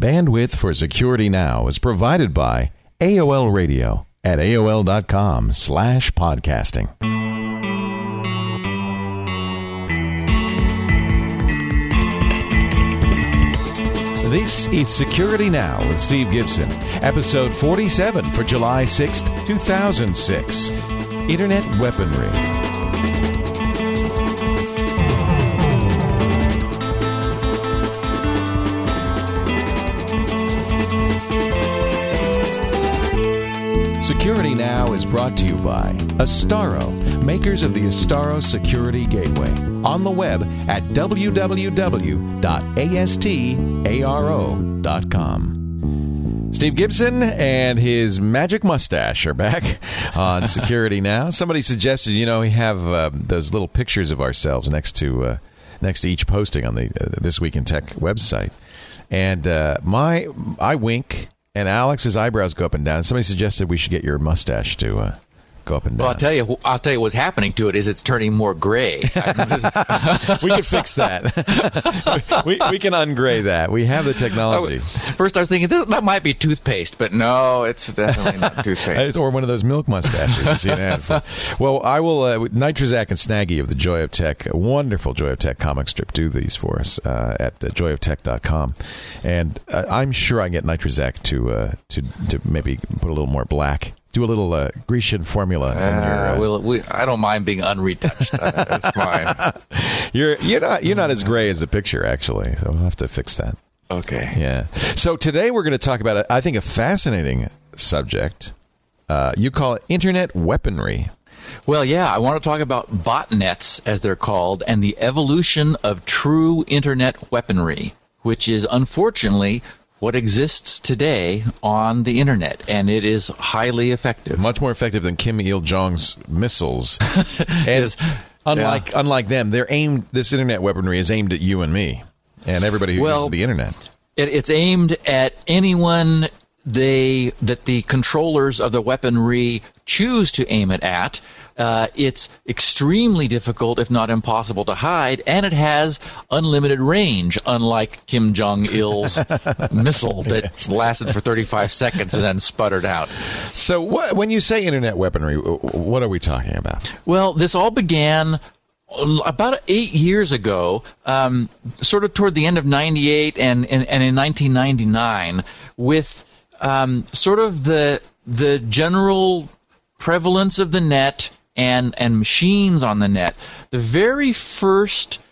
Bandwidth for Security Now is provided by AOL Radio at AOL.com slash podcasting. This is Security Now with Steve Gibson, episode 47 for July 6th, 2006. Internet Weaponry. Is brought to you by Astaro, makers of the Astaro Security Gateway. On the web at www.astaro.com. Steve Gibson and his magic mustache are back on Security Now. Somebody suggested, you know, we have uh, those little pictures of ourselves next to uh, next to each posting on the uh, This Week in Tech website, and uh, my I wink and Alex's eyebrows go up and down. Somebody suggested we should get your mustache to uh, go up and down. Well, I'll tell you. I'll tell you what's happening to it is it's turning more gray. we can fix that. we, we can ungray that. We have the technology. First, I was thinking this, that might be toothpaste, but no, it's definitely not toothpaste. or one of those milk mustaches you see an ad for. Well, I will. Uh, Nitrozac and Snaggy of the Joy of Tech, a wonderful Joy of Tech comic strip, do these for us uh, at uh, joyoftech.com, and uh, I'm sure I can get Nitrozac to uh, to to maybe put a little more black do a little uh, Grecian formula. Uh, your, uh, we'll, we, I don't mind being unretouched. That's fine. You're you're not you're not as gray as the picture actually. So we'll have to fix that. Okay. Yeah. So today we're going to talk about I think a fascinating subject. Uh, you call it internet weaponry. Well, yeah, I want to talk about botnets, as they're called, and the evolution of true internet weaponry, which is unfortunately what exists today on the internet, and it is highly effective. Much more effective than Kim Il Jong's missiles. and unlike yeah. unlike them, they're aimed. This internet weaponry is aimed at you and me, and everybody who well, uses the internet. It, it's aimed at anyone they that the controllers of the weaponry choose to aim it at. Uh, it's extremely difficult, if not impossible, to hide, and it has unlimited range, unlike Kim Jong Il's missile that yes. lasted for 35 seconds and then sputtered out. So, what, when you say internet weaponry, what are we talking about? Well, this all began about eight years ago, um, sort of toward the end of 98 and, and, and in 1999, with um, sort of the the general prevalence of the net and and machines on the net. The very first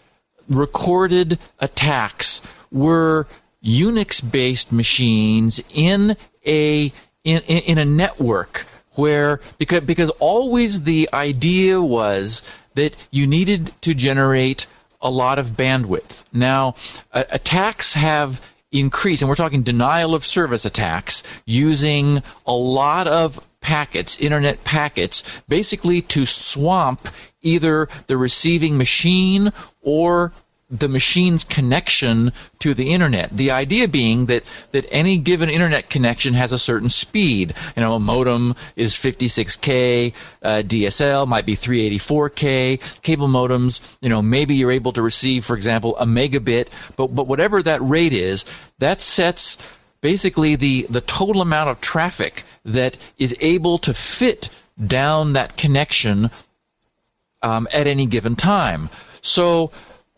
recorded attacks were Unix-based machines in a in, in a network where because because always the idea was that you needed to generate a lot of bandwidth. Now, uh, attacks have increased, and we're talking denial of service attacks using a lot of packets, internet packets, basically to swamp either the receiving machine or the machine's connection to the internet. The idea being that, that any given internet connection has a certain speed. You know, a modem is 56K, uh, DSL might be 384K, cable modems, you know, maybe you're able to receive, for example, a megabit, but, but whatever that rate is, that sets basically the, the total amount of traffic that is able to fit down that connection um, at any given time. So,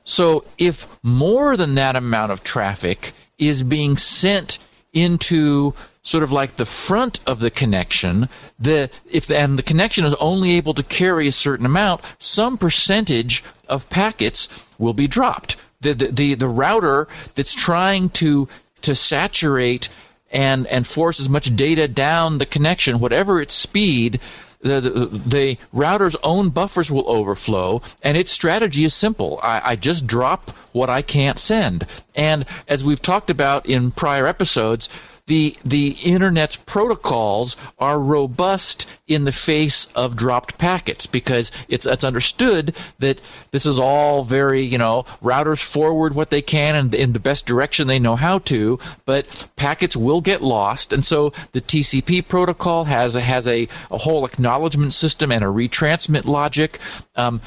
so if more than that amount of traffic is being sent into sort of like the front of the connection, the if and the connection is only able to carry a certain amount, some percentage of packets will be dropped. The the the, the router that's trying to to saturate and and force as much data down the connection, whatever its speed, the, the, router's own buffers will overflow, and its strategy is simple. I, I, just drop what I can't send. And as we've talked about in prior episodes, the the internet's protocols are robust in the face of dropped packets because it's it's understood that this is all very you know routers forward what they can and in the best direction they know how to, but packets will get lost, and so the TCP protocol has a, has a, a whole acknowledgement system and a retransmit logic. Um,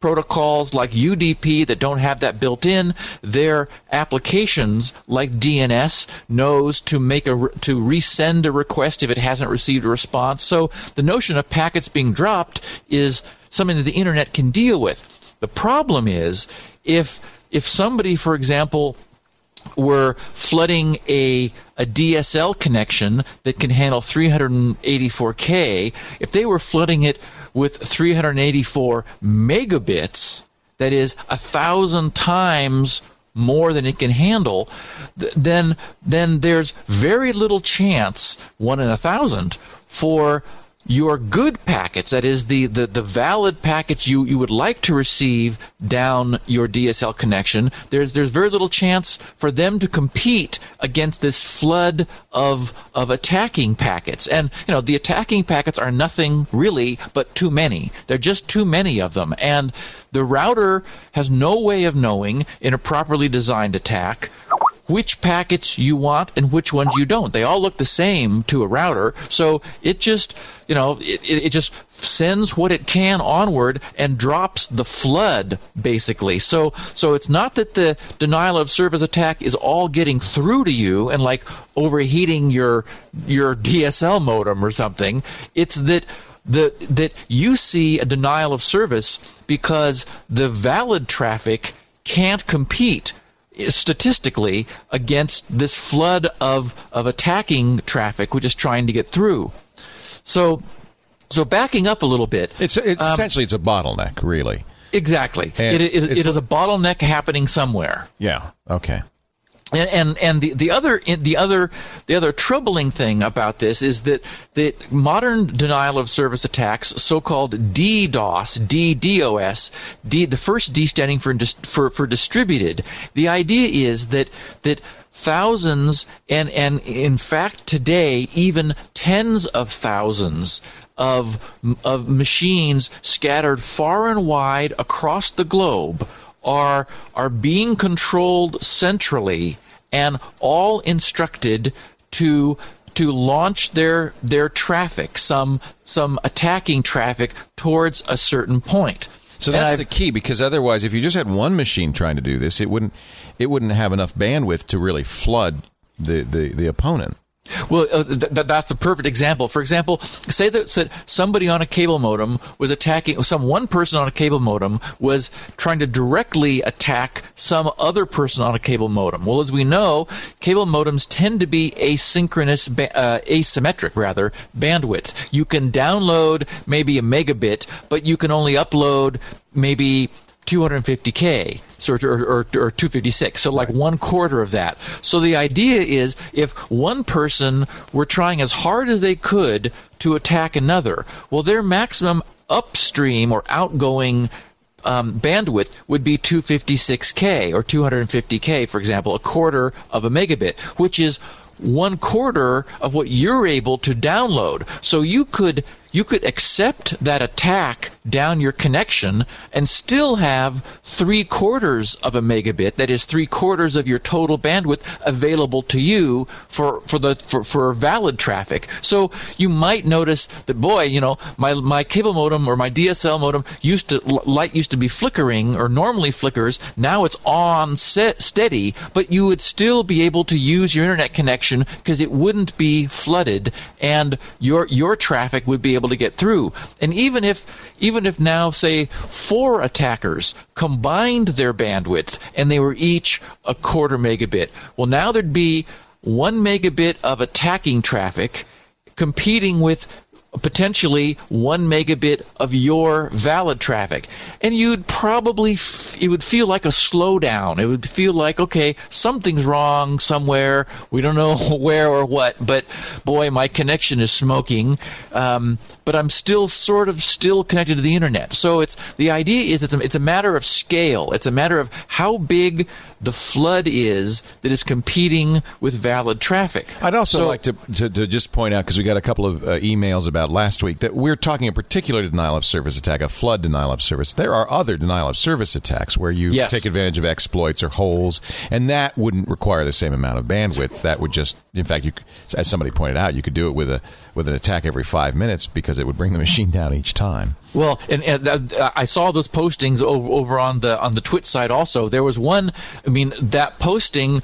protocols like UDP that don't have that built in. Their applications like DNS knows to make a to resend a request if it hasn't received a response. So the notion of packets being dropped is something that the internet can deal with. The problem is if if somebody, for example, were flooding a, a DSL connection that can handle 384K, if they were flooding it with 384 megabits, that is a thousand times more than it can handle, then then there's very little chance, one in a thousand, for your good packets, that is the, the, the valid packets you, you would like to receive down your DSL connection, there's there's very little chance for them to compete against this flood of of attacking packets. And you know, the attacking packets are nothing really but too many. They're just too many of them. And the router has no way of knowing in a properly designed attack which packets you want and which ones you don't. They all look the same to a router, so it just, you know, it, it just sends what it can onward and drops the flood basically. So, so it's not that the denial of service attack is all getting through to you and like overheating your your DSL modem or something. It's that the that you see a denial of service because the valid traffic can't compete statistically against this flood of, of attacking traffic which is trying to get through. So, so backing up a little bit, it's, it's um, essentially it's a bottleneck, really. Exactly, it, it, it is a bottleneck happening somewhere. Yeah. Okay. And, and and the the other the other the other troubling thing about this is that that modern denial of service attacks, so-called DDoS, DDoS, D, the first D standing for, for for distributed. The idea is that that thousands and and in fact today even tens of thousands of of machines scattered far and wide across the globe are are being controlled centrally and all instructed to to launch their their traffic, some some attacking traffic towards a certain point. So that's the key because otherwise, if you just had one machine trying to do this, it wouldn't it wouldn't have enough bandwidth to really flood the the, the opponent. Well, uh, th- that's a perfect example. For example, say that, that somebody on a cable modem was attacking, some one person on a cable modem was trying to directly attack some other person on a cable modem. Well, as we know, cable modems tend to be asynchronous, uh, asymmetric rather, bandwidth. You can download maybe a megabit, but you can only upload maybe 250k or, or, or, or 256 so like one quarter of that. So the idea is if one person were trying as hard as they could to attack another well their maximum upstream or outgoing um, bandwidth would be 256k or 250k for example a quarter of a megabit which is one quarter of what you're able to download. So you could you could accept that attack down your connection and still have three quarters of a megabit, that is three quarters of your total bandwidth available to you for, for the, for, for valid traffic. So you might notice that, boy, you know, my, my cable modem or my DSL modem used to, light used to be flickering or normally flickers. Now it's on set, steady, but you would still be able to use your internet connection because it wouldn't be flooded and your, your traffic would be able to get through. And even if, even if now, say, four attackers combined their bandwidth and they were each a quarter megabit, well, now there'd be one megabit of attacking traffic competing with potentially one megabit of your valid traffic. And you'd probably, f- it would feel like a slowdown. It would feel like, okay, something's wrong somewhere. We don't know where or what, but boy, my connection is smoking. Um, but I'm still sort of still connected to the internet. So it's, the idea is it's a, it's a matter of scale. It's a matter of how big the flood is that is competing with valid traffic. I'd also so, like to, to, to, just point out, because we got a couple of uh, emails about last week that we're talking a particular denial of service attack, a flood denial of service. There are other denial of service attacks where you Yes. take advantage of exploits or holes, and that wouldn't require the same amount of bandwidth. That would just, in fact, you, as somebody pointed out, you could do it with a with an attack every five minutes because it would bring the machine down each time. Well, and, and uh, I saw those postings over, over on the on the Twitch side. Also, there was one. I mean, that posting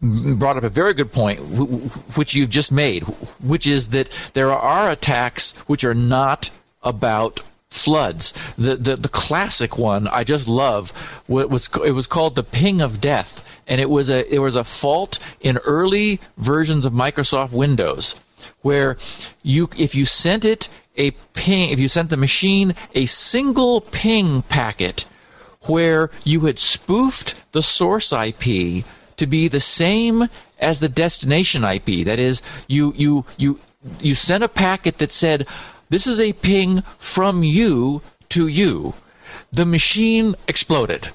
brought up a very good point, wh- wh- which you've just made, which is that there are attacks which are not about floods. The the, the classic one I just love wa- was it was called the ping of death, and it was a it was a fault in early versions of Microsoft Windows where you if you sent it a ping if you sent the machine a single ping packet where you had spoofed the source IP to be the same as the destination IP that is you you you you sent a packet that said this is a ping from you to you. The machine exploded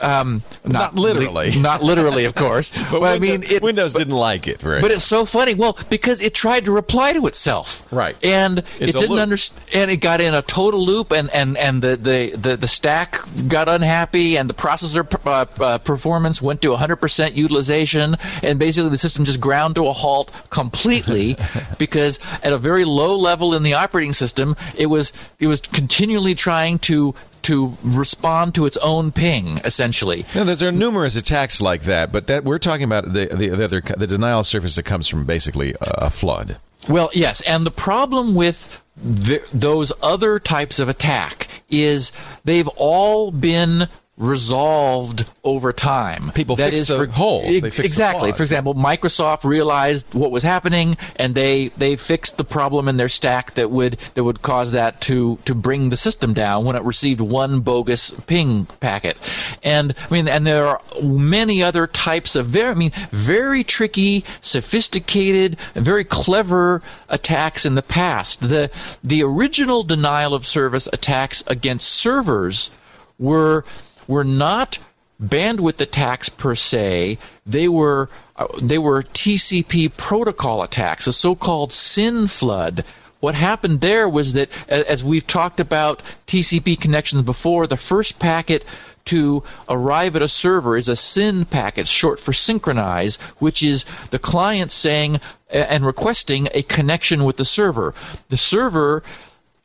um, Not literally. not literally, of course. but, I mean, Windows, it, Windows didn't like it, right? but it's so funny. Well, because it tried to reply to itself, Right. And It's it didn't understand, and it got in a total loop, and and and the the the, the stack got unhappy, and the processor uh, uh, performance went to 100% utilization, and basically the system just ground to a halt completely because at a very low level in the operating system, it was it was continually trying to to respond to its own ping, essentially. No, there are numerous attacks like that, but that we're talking about the the, the other the denial of service that comes from basically a, flood. Well, yes, and the problem with th those other types of attack is they've all been resolved over time. People That fix is the holes. They fix the exactly. flaws. For example, Microsoft realized what was happening, and they they fixed the problem in their stack that would that would cause that to to bring the system down when it received one bogus ping packet. And I mean, and there are many other types of very I mean very tricky, sophisticated, very clever attacks in the past. The the original denial of service attacks against servers were were not bandwidth attacks per se. They were uh, they were TCP protocol attacks, a so-called SYN flood. What happened there was that, as we've talked about TCP connections before, the first packet to arrive at a server is a SYN packet, short for synchronize, which is the client saying and requesting a connection with the server. The server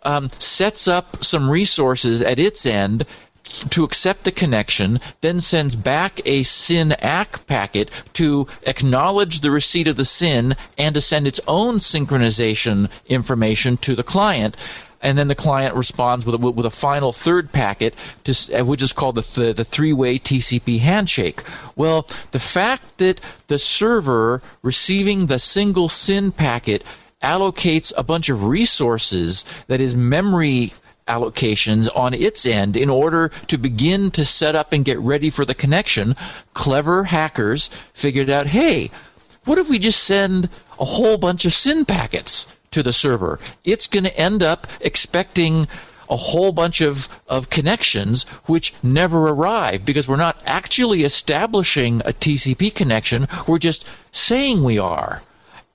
um, sets up some resources at its end to accept the connection, then sends back a SYN ACK packet to acknowledge the receipt of the SYN and to send its own synchronization information to the client. And then the client responds with a, with a final third packet, to, uh, which is called the, th- the three-way TCP handshake. Well, the fact that the server receiving the single SYN packet allocates a bunch of resources, that is memory allocations on its end in order to begin to set up and get ready for the connection, clever hackers figured out, hey, what if we just send a whole bunch of SYN packets to the server? It's going to end up expecting a whole bunch of, of connections which never arrive because we're not actually establishing a TCP connection. We're just saying we are.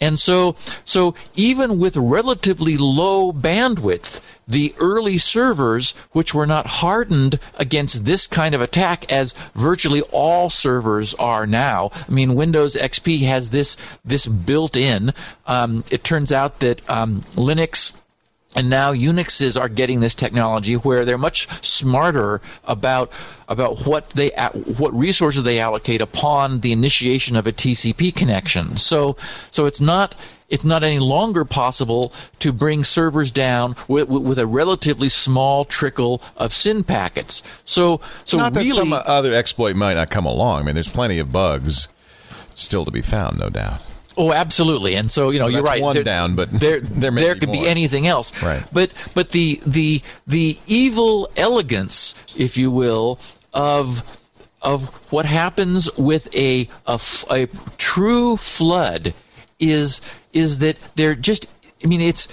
And so, so even with relatively low bandwidth, the early servers, which were not hardened against this kind of attack, as virtually all servers are now. I mean, Windows XP has this this built in. Um, it turns out that um, Linux and now Unixes are getting this technology where they're much smarter about about what they what resources they allocate upon the initiation of a TCP connection. So so it's not it's not any longer possible to bring servers down with, with a relatively small trickle of SYN packets. So so Not that some other exploit might not come along. I mean, there's plenty of bugs still to be found, no doubt. Oh, absolutely. And so you know, So you're right. one there, down, but there there may be could more. be anything else. Right. But but the the the evil elegance, if you will, of of what happens with a a true flood is is that they're just. I mean, it's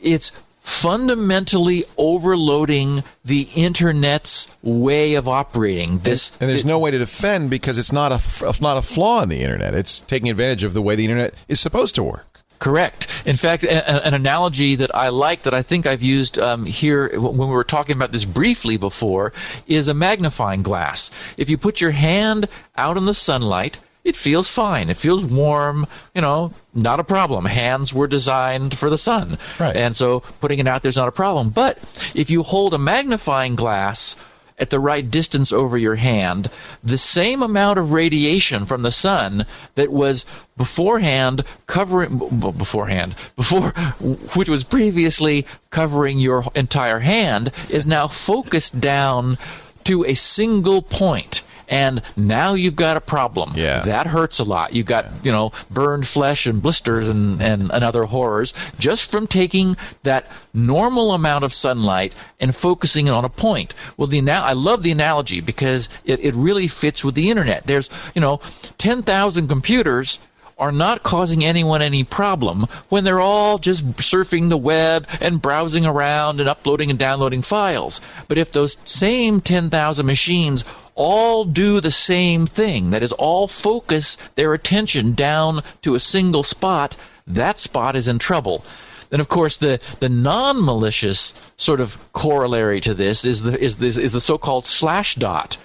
it's fundamentally overloading the internet's way of operating. This And there's no way to defend because it's not a not a flaw in the internet. It's taking advantage of the way the internet is supposed to work. Correct. In fact, a, an analogy that I like that I think I've used um, here when we were talking about this briefly before is a magnifying glass. If you put your hand out in the sunlight, it feels fine. It feels warm, you know, not a problem. Hands were designed for the sun. Right. And so putting it out there's not a problem. But if you hold a magnifying glass at the right distance over your hand, the same amount of radiation from the sun that was beforehand covering b- beforehand before which was previously covering your entire hand is now focused down to a single point and now you've got a problem. Yeah. That hurts a lot. You've got, you know, burned flesh and blisters and, and, and other horrors just from taking that normal amount of sunlight and focusing it on a point. Well, the now I love the analogy because it, it really fits with the internet. There's, you know, 10,000 computers are not causing anyone any problem when they're all just surfing the web and browsing around and uploading and downloading files. But if those same 10,000 machines all do the same thing, that is, all focus their attention down to a single spot, that spot is in trouble. Then, of course, the, the non-malicious sort of corollary to this is the is this is the so-called slash dot,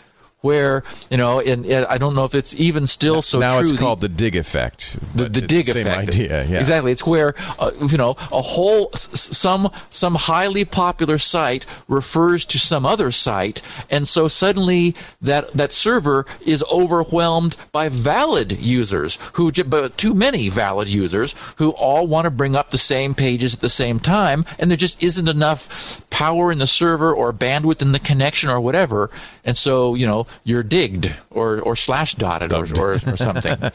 where you know, and, and I don't know if it's even still so now true. it's called the Digg effect. the, the Digg the same effect. idea. Yeah. Exactly. It's where uh, you know a whole some some highly popular site refers to some other site, and so suddenly that that server is overwhelmed by valid users who, but too many valid users who all want to bring up the same pages at the same time, and there just isn't enough power in the server or bandwidth in the connection or whatever, and so you know you're digged or or slash dotted or, or, or something.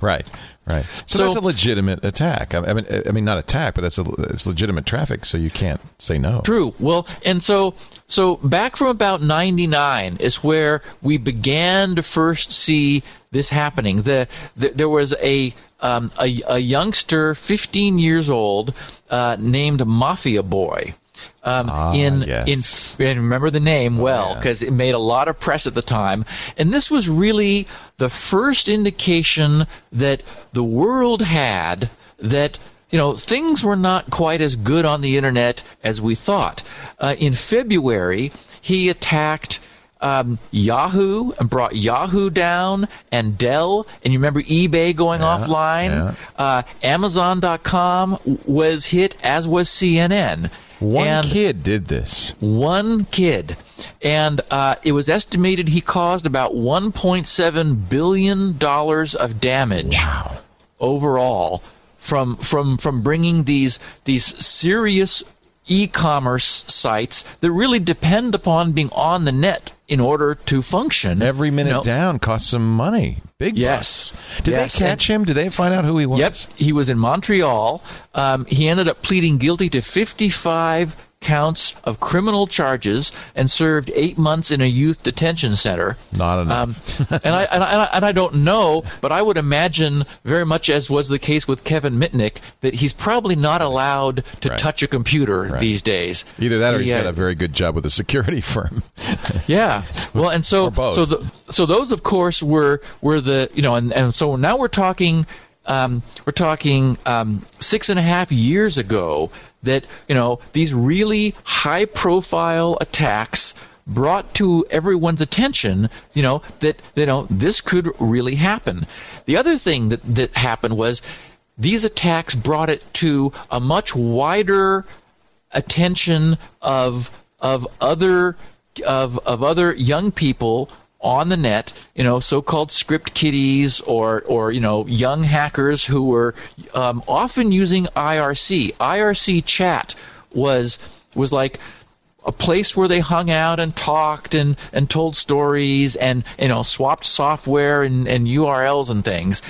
Right. Right. So, So- that's a legitimate attack. I I mean, I mean, not attack, but that's a, it's legitimate traffic. So you can't say no. True. Well, and so so back from about 99 is where we began to first see this happening. The, the there was a um, a, a youngster, 15 years old, uh, named Mafia Boy. Um, Ah, in yes. in and remember the name well yeah. because it made a lot of press at the time. And this was really the first indication that the world had that you know things were not quite as good on the internet as we thought. Uh, in February, he attacked. Um, Yahoo and brought Yahoo down and Dell and you remember eBay going offline. yeah. Uh, Amazon.com was hit as was CNN. One And- kid did this. one kid, and uh, it was estimated he caused about 1.7 billion dollars of damage overall from from from bringing these these serious e-commerce sites that really depend upon being on the net in order to function. Every minute You know, down costs some money. Big Yes. bucks. Did Yes, they catch him? Did they find out who he was? Yep, he was in Montreal. Um, he ended up pleading guilty to 55 counts of criminal charges and served eight months in a youth detention center. Not enough. Um, and, I, and, I, and I don't know, but I would imagine, very much as was the case with Kevin Mitnick, that he's probably not allowed to Right. touch a computer these days. Either that or he's He, uh, got a very good job with a security firm. yeah. Well, and so so the so those of course were were the you know and and so now we're talking um, we're talking um, six and a half years ago that you know these really high profile attacks brought to everyone's attention you know that you know this could really happen. The other thing that that happened was these attacks brought it to a much wider attention of of other of of other young people on the net, you know, so-called script kiddies or or you know young hackers who were um, often using IRC. IRC chat was was like a place where they hung out and talked and, and told stories and you know swapped software and, and URLs and things.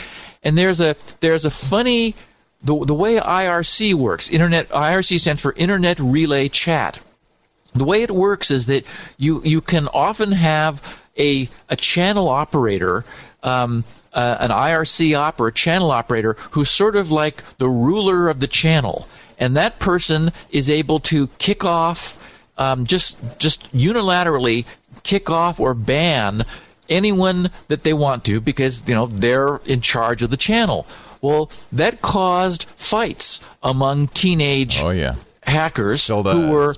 And there's a there's a funny the the way IRC works. Internet IRC stands for Internet Relay Chat. The way it works is that you you can often have a a channel operator. Um, uh, an IRC op or a channel operator who's sort of like the ruler of the channel, and that person is able to kick off um, just just unilaterally kick off or ban anyone that they want to because you know they're in charge of the channel. Well, that caused fights among teenage Oh yeah. hackers who were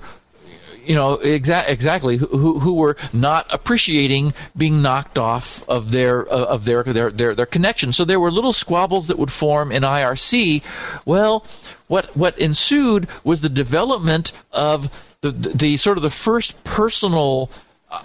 you know exa- exactly who, who were not appreciating being knocked off of their uh, of their, their their their connection. So there were little squabbles that would form in IRC well what what ensued was the development of the the sort of the first personal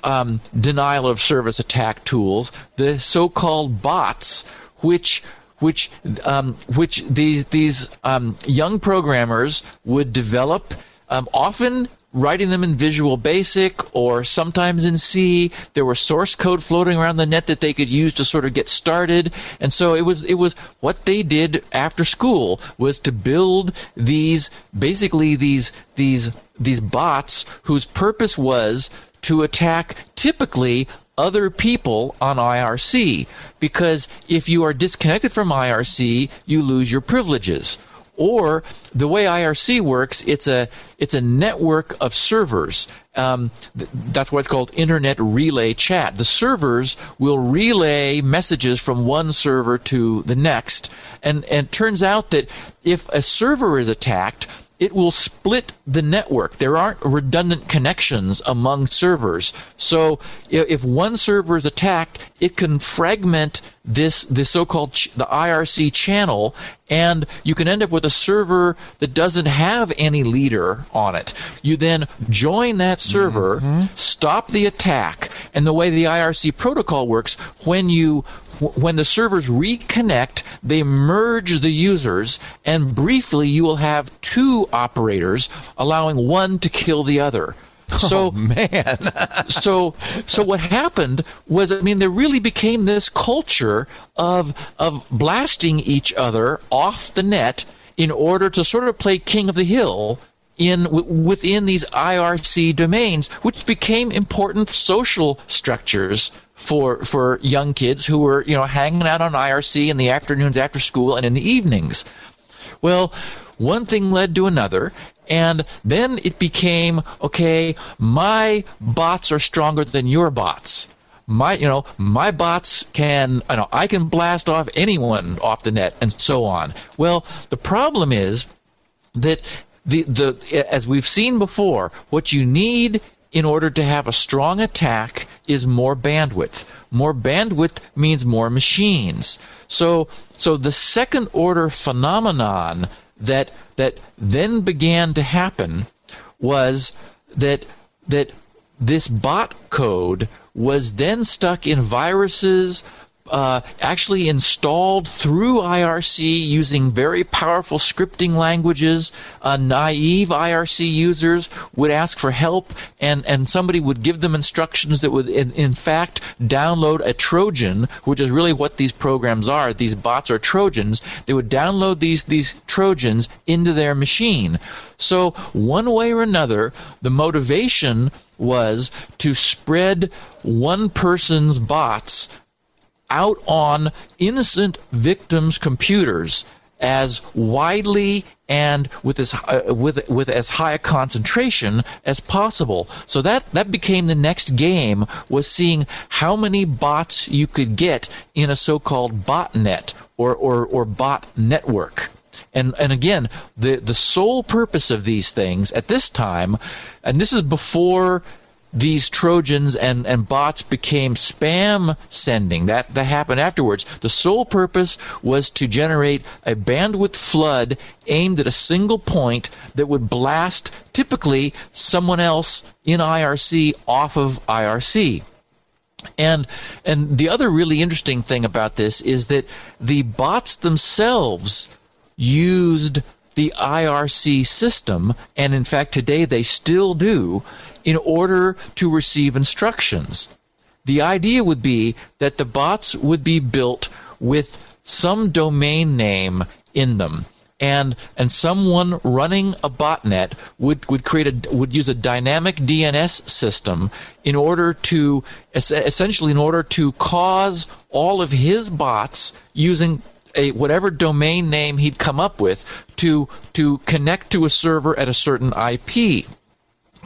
um, denial of service attack tools the so-called bots which which um, which these these um, young programmers would develop, um, often writing them in Visual Basic or sometimes in C. There was source code floating around the net that they could use to sort of get started, and so it was it was what they did after school was to build these basically these these these bots whose purpose was to attack typically other people on IRC because if you are disconnected from IRC, you lose your privileges. Or the way IRC works, it's a it's a network of servers. Um, th- that's why it's called Internet Relay Chat. The servers will relay messages from one server to the next, and and it turns out that if a server is attacked, it will split the network. There aren't redundant connections among servers. So if one server is attacked, it can fragment this the so-called ch- the IRC channel and you can end up with a server that doesn't have any leader on it. You then join that server, mm-hmm. stop the attack, and the way the IRC protocol works when you when the servers reconnect, they merge the users, and briefly you will have two operators, allowing one to kill the other. Oh, so Man. so so what happened was I mean there really became this culture of of blasting each other off the net in order to sort of play king of the hill in w- within these IRC domains which became important social structures for for young kids who were you know hanging out on IRC in the afternoons after school and in the evenings well, one thing led to another, and then it became okay, my bots are stronger than your bots. My, you know, my bots can, you know, I can blast off anyone off the net and so on. Well, the problem is that the, the, as we've seen before, what you need in order to have a strong attack is more bandwidth. More bandwidth means more machines. So, so the second order phenomenon that, that then began to happen was that, that this bot code was then stuck in viruses, uh, actually installed through IRC using very powerful scripting languages. Uh, naive IRC users would ask for help, and, and somebody would give them instructions that would, in, in fact, download a Trojan, which is really what these programs are. These bots are Trojans. They would download these, these Trojans into their machine. So, one way or another, the motivation was to spread one person's bots out on innocent victims' computers as widely and with as uh, with with as high a concentration as possible. So that that became the next game was seeing how many bots you could get in a so-called botnet or or, or bot network. And and again, the the sole purpose of these things at this time, and this is before these Trojans and, and bots became spam sending. That that happened afterwards. The sole purpose was to generate a bandwidth flood aimed at a single point that would blast typically someone else in IRC off of IRC. And and the other really interesting thing about this is that the bots themselves used the IRC system, and in fact today they still do, in order to receive instructions. The idea would be that the bots would be built with some domain name in them. And and someone running a botnet would, would create a would use a dynamic DNS system in order to essentially in order to cause all of his bots using a whatever domain name he'd come up with to to connect to a server at a certain IP.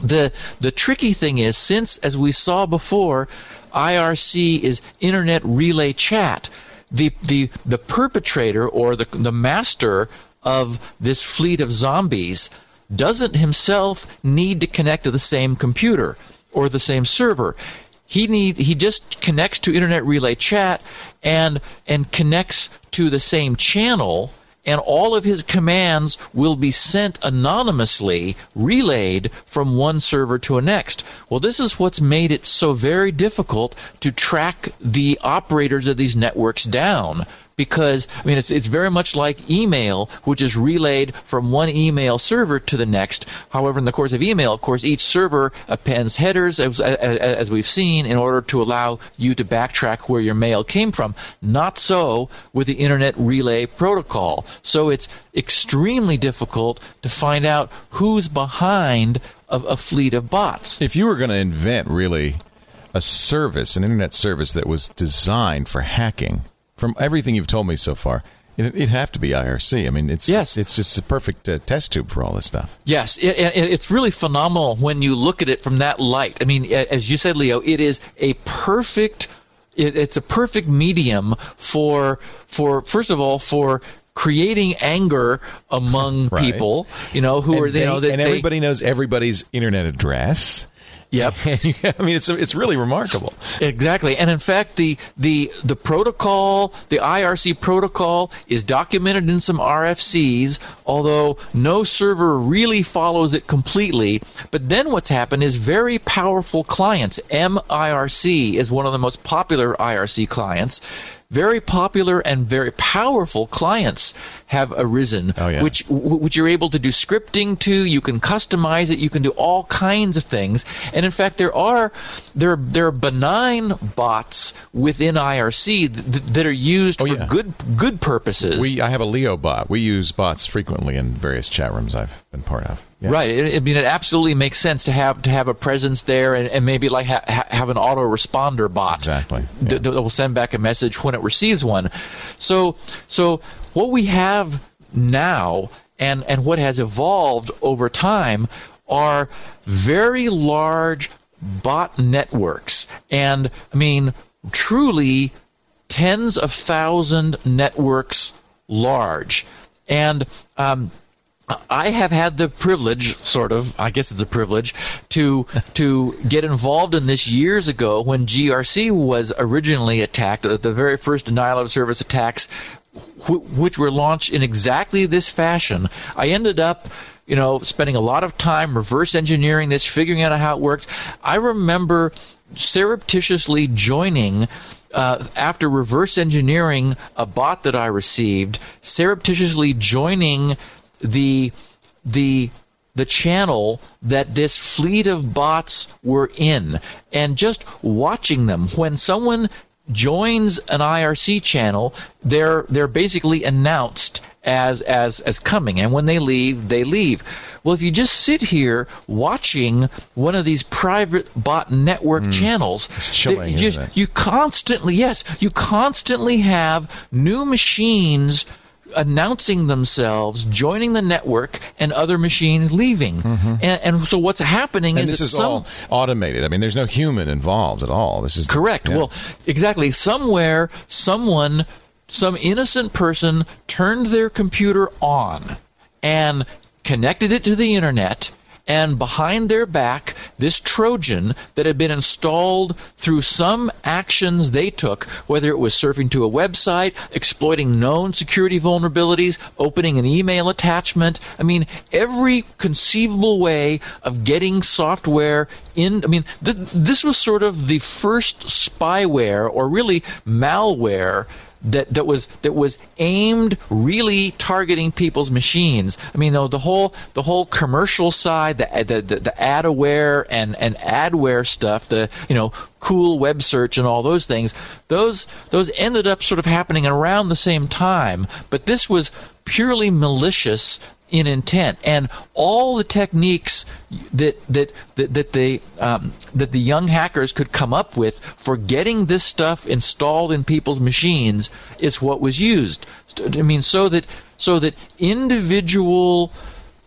the the tricky thing is since as we saw before IRC is internet relay chat the the the perpetrator or the the master of this fleet of zombies doesn't himself need to connect to the same computer or the same server he need he just connects to internet relay chat and and connects to the same channel and all of his commands will be sent anonymously, relayed from one server to a next. Well, this is what's made it so very difficult to track the operators of these networks down because I mean it's it's very much like email, which is relayed from one email server to the next. However, in the course of email, of course, each server appends headers, as, as we've seen, in order to allow you to backtrack where your mail came from. Not so with the Internet Relay Protocol. So it's extremely difficult to find out who's behind a, a fleet of bots. If you were going to invent really a service, an internet service that was designed for hacking from everything you've told me so far, it, would have to be IRC. I mean, it's yes. it's just a perfect uh, test tube for all this stuff. Yes, it, it, it's really phenomenal when you look at it from that light. I mean, as you said, Leo, it is a perfect. it's a perfect medium for for first of all for creating anger among right. people, you know, who and are, they, you know, that and everybody knows everybody's internet address. Yep. I mean, it's it's really remarkable. Exactly, and in fact, the the the protocol, the IRC protocol, is documented in some RFCs, although no server really follows it completely. But then what's happened is very powerful clients. MIRC is one of the most popular IRC clients very popular and very powerful clients have arisen, oh, yeah. which which you're able to do scripting to. You can customize it. You can do all kinds of things. And in fact, there are there there are benign bots within IRC that, that are used oh, for yeah. good good purposes. We I have a Leo bot. We use bots frequently in various chat rooms I've been part of. Yeah. Right. I mean, it absolutely makes sense to have to have a presence there, and, and maybe like ha- have an responder bot. Exactly. Yeah. That, that will send back a message when it receives one. So, so what we have now, and and what has evolved over time, are very large bot networks, and I mean, truly, tens of thousand networks large, and um, I have had the privilege, sort of, I guess it's a privilege, to to get involved in this years ago when GRC was originally attacked. Uh, the very first denial of service attacks, which were launched in exactly this fashion. I ended up you know, spending a lot of time reverse engineering this, figuring out how it worked. I remember surreptitiously joining uh, after reverse engineering a bot that I received, surreptitiously joining the the the channel that this fleet of bots were in. And just watching them when someone joins an IRC channel they're they're basically announced as as as coming. And when they leave they leave. Well if you just sit here watching one of these private bot network mm. channels chilling, you, just, you constantly yes you constantly have new machines announcing themselves, joining the network, and other machines leaving. Mm-hmm. And, and, so what's happening and is this is some, all automated. I mean, there's no human involved at all. This is correct. Yeah. Well, exactly. Somewhere, someone, some innocent person turned their computer on and connected it to the internet and behind their back, this Trojan that had been installed through some actions they took, whether it was surfing to a website, exploiting known security vulnerabilities, opening an email attachment. I mean, every conceivable way of getting software in. I mean, th- this was sort of the first spyware or really malware that, that was that was aimed really targeting people's machines. I mean, though the whole the whole commercial side, the the the, the adware and and adware stuff, the you know CoolWebSearch and all those things, those those ended up sort of happening around the same time. But this was purely malicious in intent, and all the techniques that that that, that the um, that the young hackers could come up with for getting this stuff installed in people's machines is what was used. I mean, so that so that individual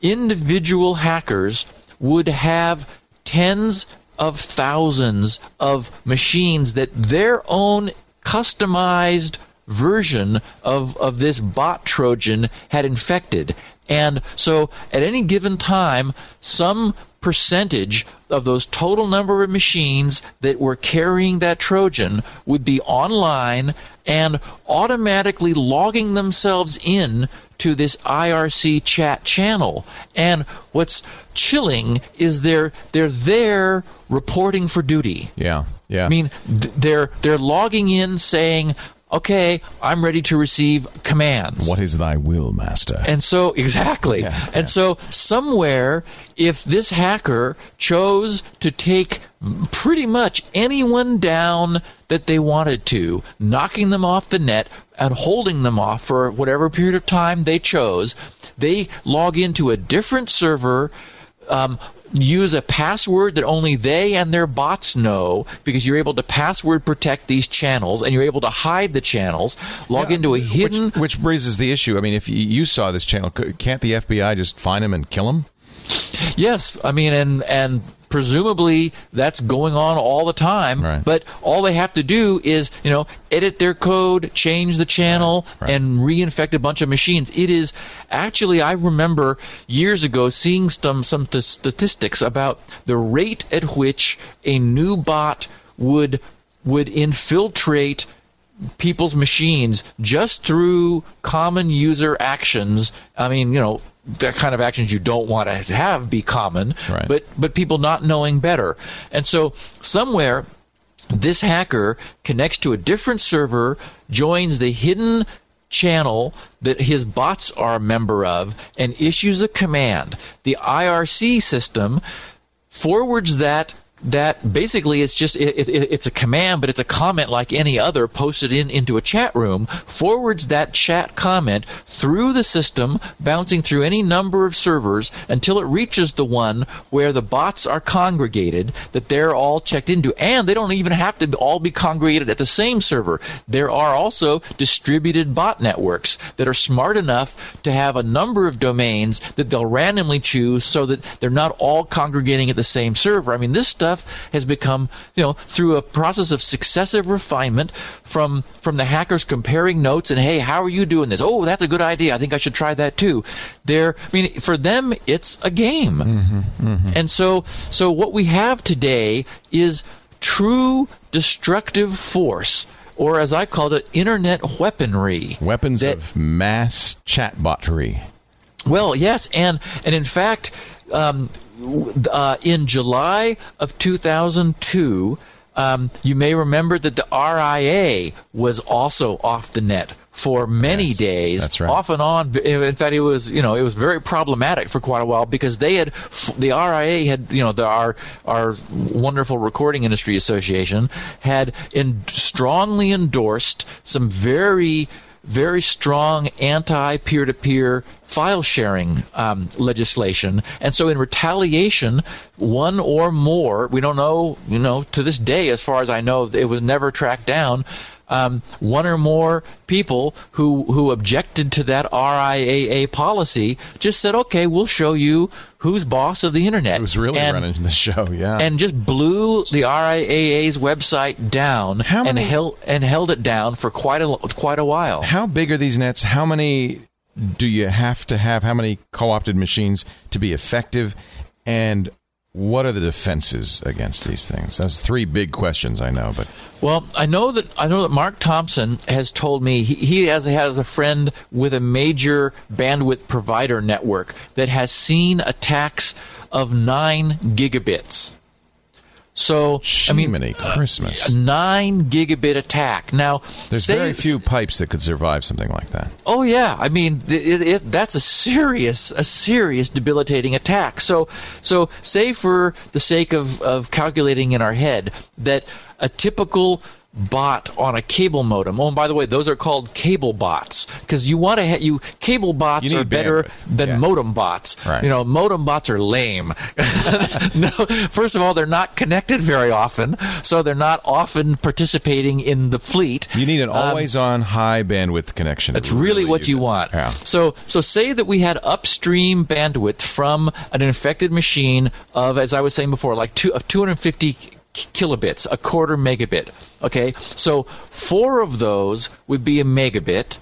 individual hackers would have tens of thousands of machines that their own customized version of, of this bot Trojan had infected. And so at any given time, some percentage of those total number of machines that were carrying that Trojan would be online and automatically logging themselves in to this IRC chat channel. And what's chilling is they're they're there reporting for duty. Yeah. Yeah. I mean, they're they're logging in saying, "Okay, I'm ready to receive commands." what is thy will, master? And so, exactly. Yeah, and so, somewhere, if this hacker chose to take pretty much anyone down that they wanted to, knocking them off the net and holding them off for whatever period of time they chose, they log into a different server. Um, use a password that only they and their bots know because you're able to password protect these channels and you're able to hide the channels log into a hidden which, which raises the issue. I mean, if you- you saw this channel, can't the FBI just find him and kill him? Yes, I mean, and and presumably that's going on all the time. Right. But all they have to do is, you know, edit their code, change the channel, Right, right. and reinfect a bunch of machines. It is actually, I remember years ago seeing some some t- statistics about the rate at which a new bot would would infiltrate people's machines just through common user actions. I mean, you know, the kind of actions you don't want to have be common, Right. but but people not knowing better. And so somewhere this hacker connects to a different server, joins the hidden channel that his bots are a member of and issues a command. The IRC system forwards that that basically it's just it, it, it's a command but it's a comment like any other posted in into a chat room forwards that chat comment through the system bouncing through any number of servers until it reaches the one where the bots are congregated that they're all checked into and they don't even have to all be congregated at the same server there are also distributed bot networks that are smart enough to have a number of domains that they'll randomly choose so that they're not all congregating at the same server. I mean, this stuff has become, you know, through a process of successive refinement from from the hackers comparing notes and hey, how are you doing this? Oh, that's a good idea. I think I should try that too. They're, I mean, for them, it's a game, and so so what we have today is true destructive force. Or as I called it, internet weaponry. Weapons that- of mass chatbottery. well, yes, and and in fact, um, uh, in July of 2002, um, you may remember that the RIAA was also off the net for many Yes, days, that's right. off and on. In fact, it was you know it was very problematic for quite a while because they had the RIAA had you know the, our our wonderful recording industry association had in, strongly endorsed some very very strong anti peer to peer file sharing um, legislation. And so, in retaliation, one or more, we don't know, you know, to this day, as far as I know, it was never tracked down. Um, one or more people who who objected to that RIAA policy just said, "Okay, we'll show you who's boss of the internet." It was really and, running the show, yeah. and just blew the RIAA's website down How and held and held it down for quite a quite a while. How big are these nets? How many do you have to have? How many co opted machines to be effective? And what are the defenses against these things? That's three big questions, I know, but Well, I know that I know that Mark Thompson has told me he, he has has a friend with a major bandwidth provider network that has seen attacks of nine gigabits. So I mean, Jiminy uh, Christmas. a nine gigabit attack. Now, There's very few pipes that could survive something like that. Oh yeah, I mean it, it, that's a serious, a serious debilitating attack. So, so say for the sake of of calculating in our head that a typical bot on a cable modem. Oh, and by the way, those are called cable bots because you want to ha- you cable bots You are better bandwidth. than Yeah. modem bots. Right. You know, modem bots are lame. no, first of all, they're not connected very often, so they're not often participating in the fleet. You need an um, always-on high bandwidth connection. That's to really what you it. want. Yeah. So, so say that we had upstream bandwidth from an infected machine of, as I was saying before, like two, of 250 kilobits, a quarter megabit. Okay, so four of those would be a megabit.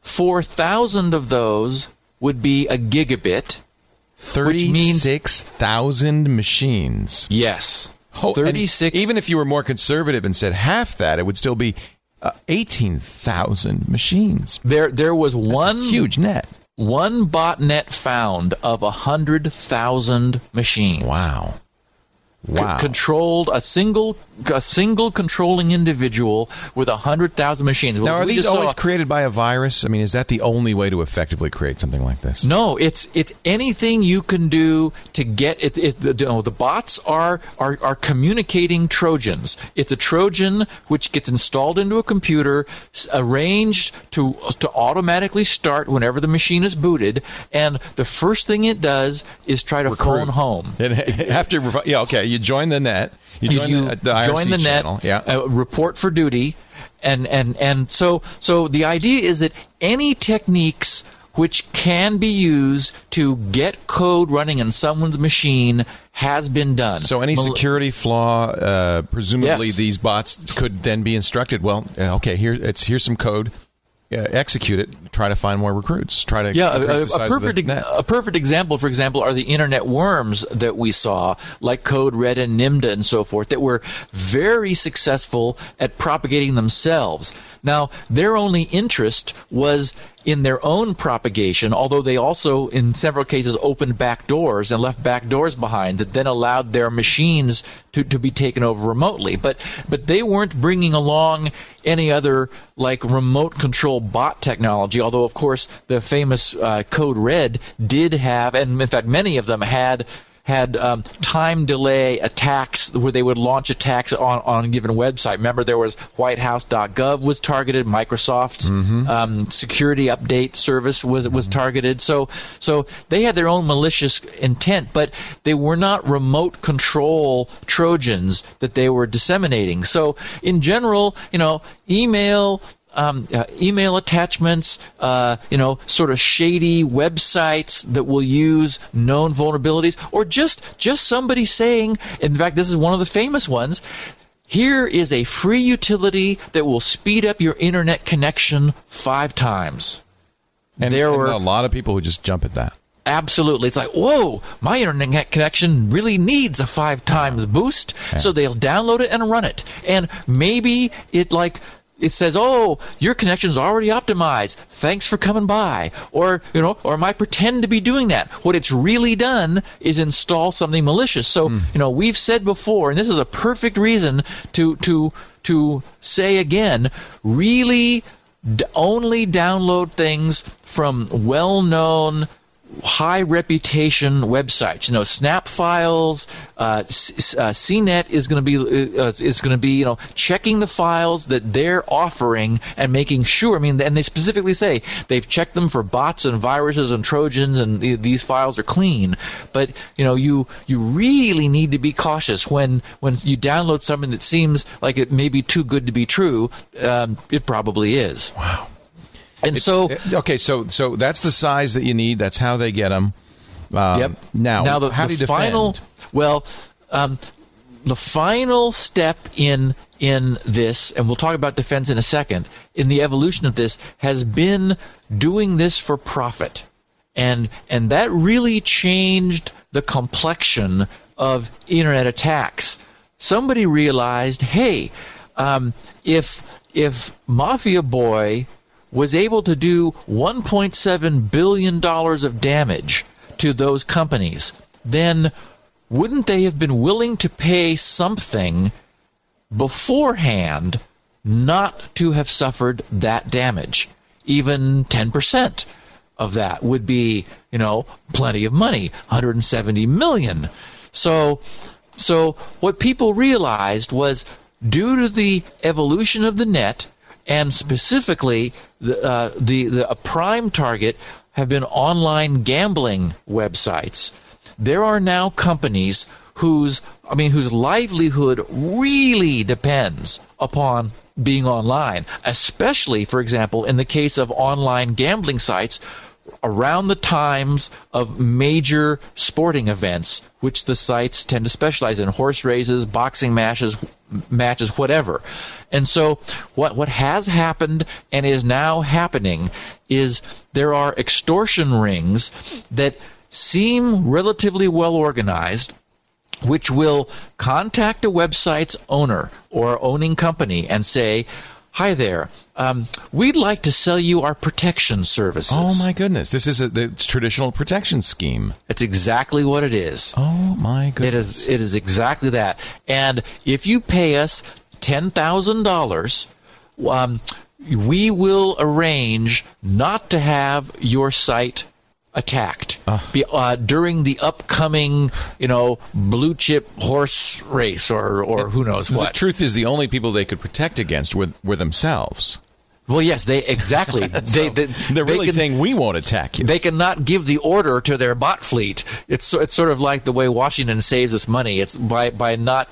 Four thousand of those would be a gigabit. Thirty-six thousand machines. Yes, Oh, and thirty-six. Even if you were more conservative and said half that, it would still be uh, eighteen thousand machines. there, there was one Huge net. one botnet found of a hundred thousand machines. Wow. C- controlled a single a single controlling individual with a hundred thousand machines. Well, now, are these always saw- created by a virus? I mean, is that the only way to effectively create something like this? no, it's it's anything you can do to get it. it the, no, the bots are, are are communicating Trojans. It's a Trojan which gets installed into a computer, s- arranged to to automatically start whenever the machine is booted, and the first thing it does is try to phone home. And after, yeah, okay, you join the net. You join you the, the IRC join the channel. net, Yeah. uh, report for duty, and and and so so the idea is that any techniques which can be used to get code running in someone's machine has been done. So any security flaw, uh, presumably Yes. these bots could then be instructed. Well, uh, okay, here it's here's some code. Execute it. Try to find more recruits. Try to Yeah, a, a- a perfect a perfect example, for example, are the internet worms that we saw, like Code Red and Nimda and so forth, that were very successful at propagating themselves. Now, their only interest was in their own propagation, although they also, in several cases, opened back doors and left back doors behind that then allowed their machines to, to be taken over remotely. But but they weren't bringing along any other like remote control bot technology. Although, of course, the famous uh, Code Red did have, and in fact, many of them had had um, time delay attacks where they would launch attacks on, on a given website. Remember, there was WhiteHouse.gov was targeted, Microsoft's um, security update service was was targeted. So so they had their own malicious intent, but they were not remote control Trojans that they were disseminating. So in general, you know, email um, uh, email attachments, uh, you know, sort of shady websites that will use known vulnerabilities, or just just somebody saying. In fact, this is one of the famous ones. Here is a free utility that will speed up your internet connection five times. and, there and were- a lot of people who just jump at that. Absolutely. It's like, whoa, my internet connection really needs a five times boost. So they'll download it and run it. And maybe it like, it says, oh, your connection's already optimized. Thanks for coming by. Or, you know, or might pretend to be doing that. What it's really done is install something malicious. So, hmm. you know, we've said before, and this is a perfect reason to, to, to say again, really d- only download things from well-known high reputation websites. You know, Snap files, uh, C- uh, CNET is going to be uh, is going to be you know checking the files that they're offering and making sure. I mean, and they specifically say they've checked them for bots and viruses and trojans, and th- these files are clean. But you know, you you really need to be cautious when when you download something that seems like it may be too good to be true. Um, it probably is. Wow. And so. okay, so so that's the size that you need. That's how they get them. Um, Yep. Now, now the, how the do you defend? final, well, um, the final step in in this, and we'll talk about defense in a second. In the evolution of this, has been doing this for profit, and and that really changed the complexion of internet attacks. Somebody realized, hey, um, if if Mafia Boy was able to do 1.7 billion dollars of damage to those companies, then wouldn't they have been willing to pay something beforehand not to have suffered that damage? Even 10% of that would be, you know, plenty of money, 170 million. So, so what people realized was due to the evolution of the net, and specifically the uh, the, the a prime target have been online gambling websites. There are now companies whose I mean whose livelihood really depends upon being online, especially for example in the case of online gambling sites around the times of major sporting events, which the sites tend to specialize in horse races, boxing matches, matches, whatever. And so what, what has happened and is now happening is there are extortion rings that seem relatively well organized which will contact a website's owner or owning company and say, Hi there. Um, we'd like to sell you our protection services. Oh my goodness! This is a the traditional protection scheme. It's exactly what it is. Oh my goodness! is. It is exactly that. And if you pay us ten thousand dollars, um, we will arrange not to have your site attacked Be, uh, during the upcoming, you know, blue chip horse race or or who knows what. The truth is, the only people they could protect against were, were themselves. Well, yes, they exactly. they, they They're they really can- saying we won't attack you. they cannot give the order to their bot fleet. It's it's sort of like the way Washington saves us money. It's by by not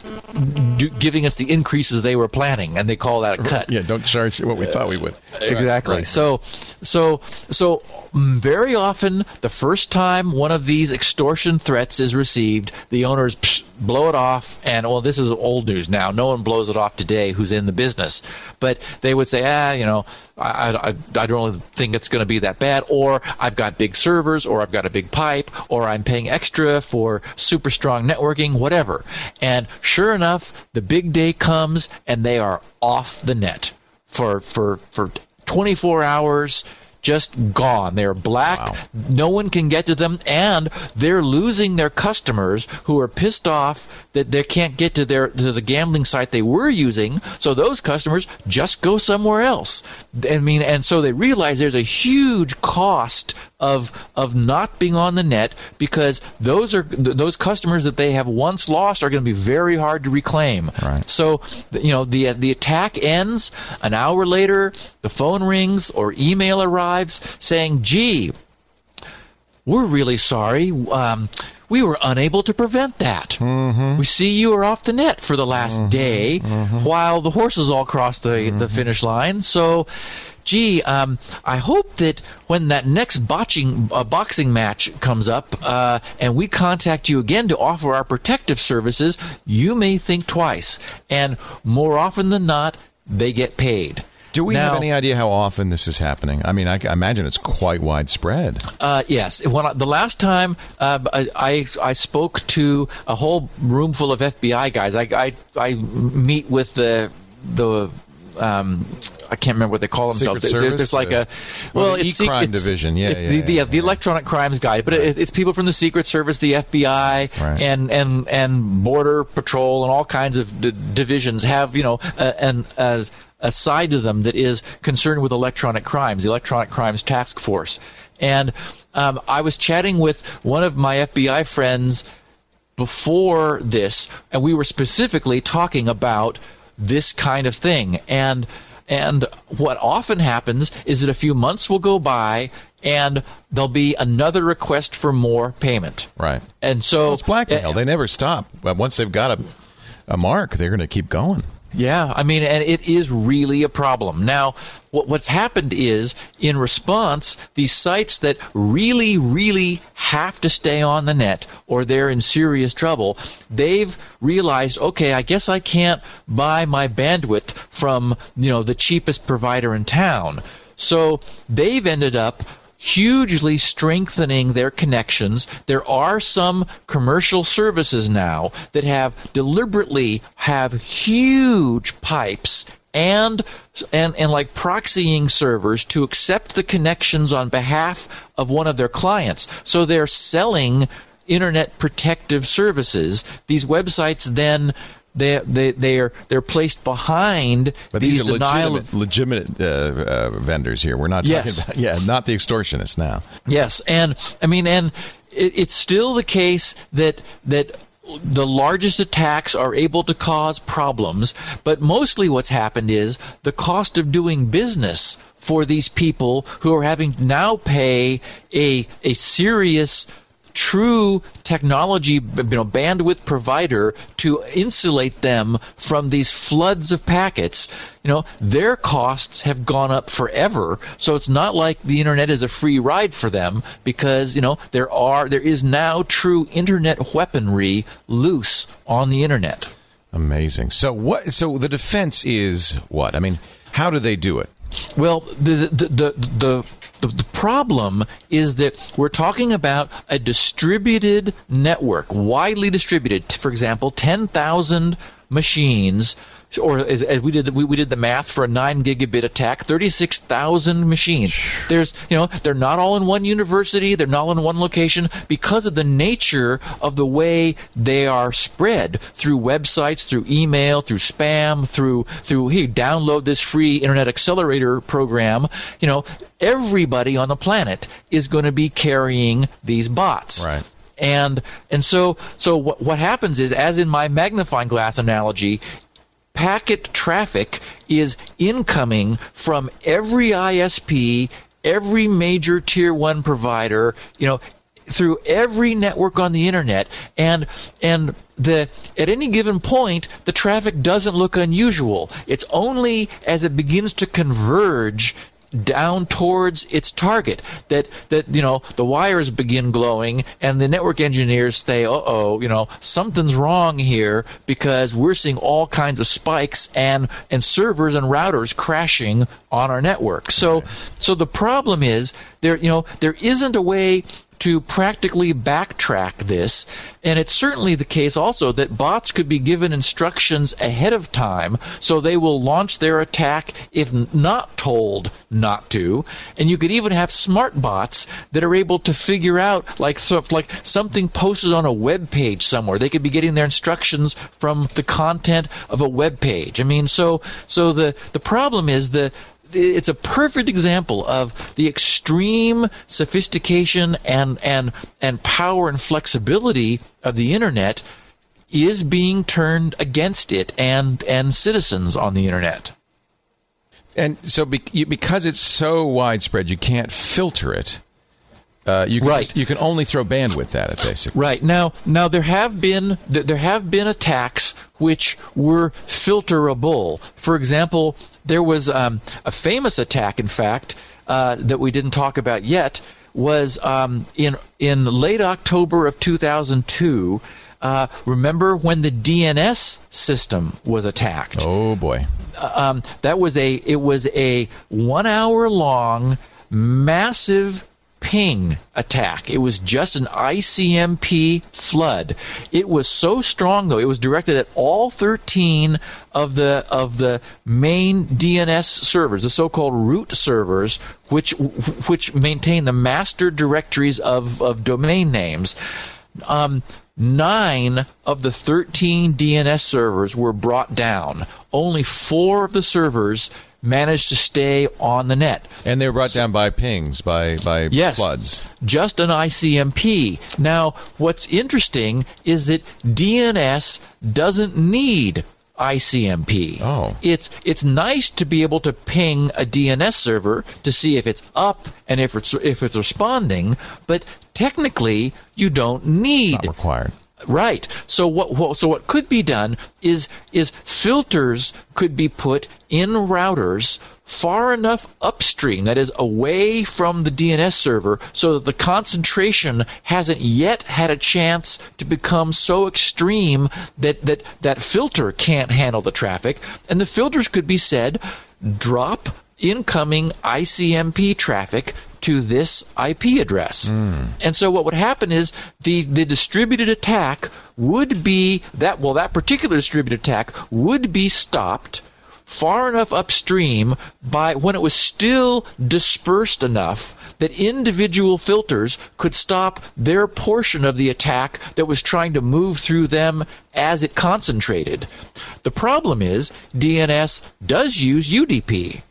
do, giving us the increases they were planning, and they call that a cut. yeah, don't charge what we thought we would. Exactly. Right, right. So, so, so mm, very often, the first time one of these extortion threats is received, the owners psh, blow it off, and well, this is old news now. No one blows it off today who's in the business, but they would say, ah, you know, I, I, I don't really think it's going to be that bad, or I've got big servers, or I've got a big pipe, or I'm paying extra for super strong networking, whatever. And sure enough, the big day comes, and they are off the net for for for 24 hours just gone. They're black. Wow. no one can get to them and they're losing their customers who are pissed off that they can't get to their to the gambling site they were using so those customers just go somewhere else. I mean and so they realize there's a huge cost of of not being on the net because those are th- those customers that they have once lost are going to be very hard to reclaim Right. so, you know, the the attack ends. An hour later, the phone rings or email arrives saying, "Gee, we're really sorry. Um, we were unable to prevent that. Mm-hmm. We see you are off the net for the last mm-hmm. day, mm-hmm. while the horses all cross the the finish line. So." Gee, um, I hope that when that next botching, uh, boxing match comes up uh, and we contact you again to offer our protective services, you may think twice. And more often than not, they get paid. Do we have any idea how often this is happening? I mean, I, I imagine it's quite widespread. Uh, yes. When I, the last time uh, I, I I spoke to a whole room full of FBI guys, I I, I meet with the the. Um, I can't remember what they call themselves. There- Service? There's like a well, the it's E-crime it's- division. Yeah, it's yeah, the, yeah, the, yeah. the electronic crimes guy, but it, it's people from the Secret Service, the FBI, Right. and and and Border Patrol, and all kinds of d- divisions have you know a, an a, a side to them that is concerned with electronic crimes, the Electronic Crimes Task Force, and um, I was chatting with one of my FBI friends before this, and we were specifically talking about this kind of thing. And and what often happens is that a few months will go by and there'll be another request for more payment. Right. And so Well, it's blackmail. they never stop. But once they've got a, a mark, they're going to keep going. Yeah, I mean, and it is really a problem. Now, what, what's happened is, in response, these sites that really, really have to stay on the net or they're in serious trouble, they've realized, okay, I guess I can't buy my bandwidth from, you know, the cheapest provider in town. So they've ended up hugely strengthening their connections. There are some commercial services now that have deliberately have huge pipes and and and like proxying servers to accept the connections on behalf of one of their clients. So they're selling internet protective services. These websites then they they they're they're placed behind But these, these, are denial legitimate, of legitimate uh, uh, vendors here. We're not Yes. talking about, yeah, not the extortionists now. Yes, and I mean, and it, it's still the case that that the largest attacks are able to cause problems, but mostly what's happened is the cost of doing business for these people who are having to now pay a a serious true technology you know, bandwidth provider to insulate them from these floods of packets you know their costs have gone up forever so it's not like the internet is a free ride for them because you know there are there is now true internet weaponry loose on the internet Amazing. So what? So the defense is what? I mean, how do they do it? Well, the the the the, the, the problem is that we're talking about a distributed network, widely distributed. For example, ten thousand machines or as, as, we did we, we did the math for a 9 gigabit attack 36,000 machines. There's you know they're not all in one university they're not all in one location because of the nature of the way they are spread through websites through email through spam through through hey download this free internet accelerator program. You know everybody on the planet is going to be carrying these bots. Right. and and so so what, what happens is as in my magnifying glass analogy packet traffic is incoming from every ISP, every major tier 1 provider, you know, through every network on the internet. And and the at any given point the traffic doesn't look unusual. It's only as it begins to converge down towards its target. That that you know the wires begin glowing and the network engineers say uh-oh you know something's wrong here because we're seeing all kinds of spikes and and servers and routers crashing on our network. So so the problem is there you know there isn't a way to practically backtrack this. And it's certainly the case also that bots could be given instructions ahead of time so they will launch their attack if not told not to. And you could even have smart bots that are able to figure out like so like something posted on a web page somewhere. They could be getting their instructions from the content of a web page. I mean so so the the problem is the it's a perfect example of the extreme sophistication and and and power and flexibility of the internet is being turned against it and and citizens on the internet. And so, be, because it's so widespread, you can't filter it. Uh, you can, Right. You can only throw bandwidth at it, basically. Right now, now there have been there have been attacks which were filterable. For example, there was um, a famous attack, in fact, uh, that we didn't talk about yet. Was um, in in late October of 2002. Uh, remember when the DNS system was attacked? Oh boy. um, that was a it was a one hour long massive ping attack. It was just an ICMP flood. It was so strong though. It was directed at all 13 of the of the main DNS servers, the so-called root servers, which which maintain the master directories of of domain names. Um, nine of the 13 DNS servers were brought down. Only four of the servers managed to stay on the net. And they were brought down by pings, by by Yes. floods. Just an ICMP. Now, what's interesting is that DNS doesn't need ICMP. Oh. It's it's nice to be able to ping a DNS server to see if it's up and if it's if it's responding, but technically you don't need Not required. Right. So what, what so what could be done is is filters could be put in routers far enough upstream that is away from the DNS server so that the concentration hasn't yet had a chance to become so extreme that that that filter can't handle the traffic and the filters could be said drop incoming ICMP traffic to this IP address. Hmm. And so what would happen is the, the distributed attack would be that well that particular distributed attack would be stopped far enough upstream by when it was still dispersed enough that individual filters could stop their portion of the attack that was trying to move through them as it concentrated. The problem is DNS does use UDP.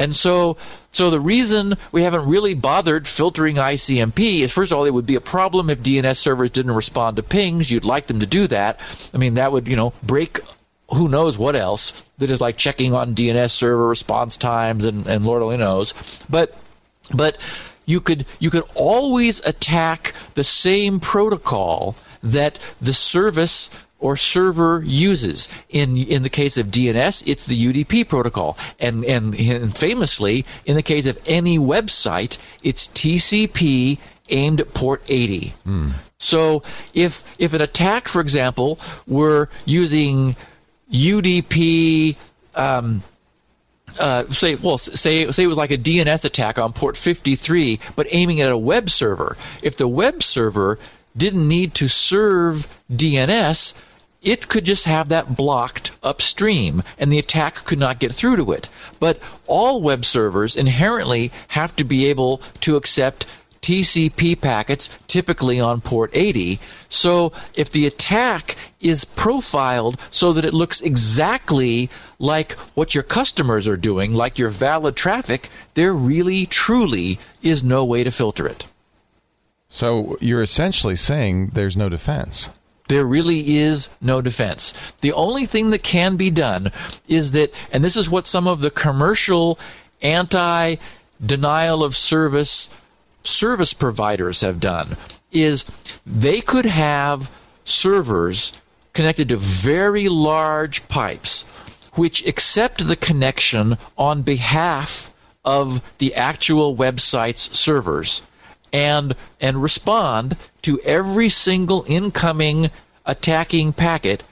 And so, so the reason we haven't really bothered filtering ICMP is first of all, it would be a problem if DNS servers didn't respond to pings. You'd like them to do that. I mean, that would, you know, break who knows what else that is like checking on DNS server response times and, and Lord only knows. But, but you could, you could always attack the same protocol that the service or server uses. In in the case of DNS, it's the UDP protocol, and and, and famously, in the case of any website, it's TCP aimed at port 80. So if if an attack, for example, were using UDP. Um, uh, say well say say it was like a DNS attack on port 53 but aiming at a web server if the web server didn't need to serve DNS it could just have that blocked upstream and the attack could not get through to it but all web servers inherently have to be able to accept TCP packets, typically on port 80. So if the attack is profiled so that it looks exactly like what your customers are doing, like your valid traffic, there really, truly is no way to filter it. So you're essentially saying there's no defense. There really is no defense. The only thing that can be done is that, and this is what some of the commercial anti denial of service service providers have done is they could have servers connected to very large pipes which accept the connection on behalf of the actual website's servers and and respond to every single incoming attacking packet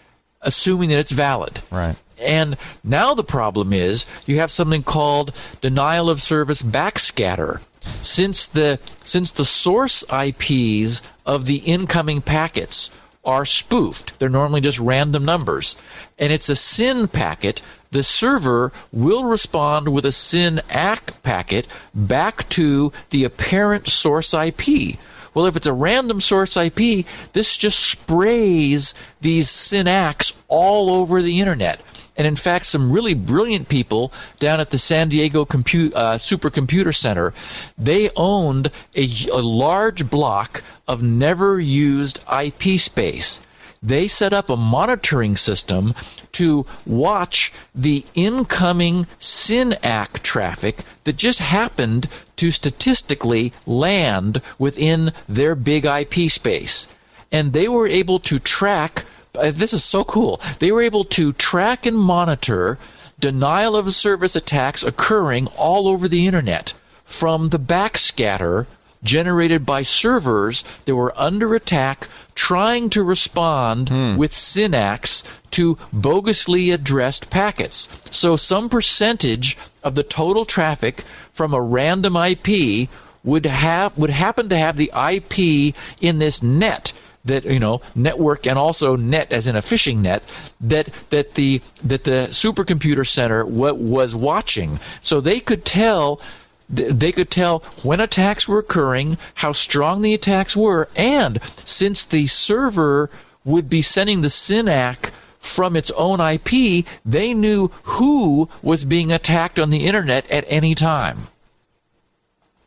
assuming that it's valid Right. and now the problem is you have something called denial of service backscatter. Since the since the source IPs of the incoming packets are spoofed, they're normally just random numbers, and it's a SYN packet, the server will respond with a SYN ACK packet back to the apparent source IP. Well, if it's a random source IP, this just sprays these SYN-ACKs all over the internet. And in fact, some really brilliant people down at the San Diego Compu- uh, Supercomputer Center, they owned a, a large block of never used IP space. They set up a monitoring system to watch the incoming SYN-ACK traffic that just happened to statistically land within their big IP space. And they were able to track uh, this is so cool. They were able to track and monitor denial of service attacks occurring all over the internet from the backscatter generated by servers that were under attack trying to respond with SYN-ACKs to bogusly addressed packets. So some percentage of the total traffic from a random IP would have would happen to have the IP in this net that you know network and also net as in a fishing net that that the that the supercomputer center wa- was watching. So they could tell they could tell when attacks were occurring how strong the attacks were and since the server would be sending the SYN-ACK from its own IP they knew who was being attacked on the internet at any time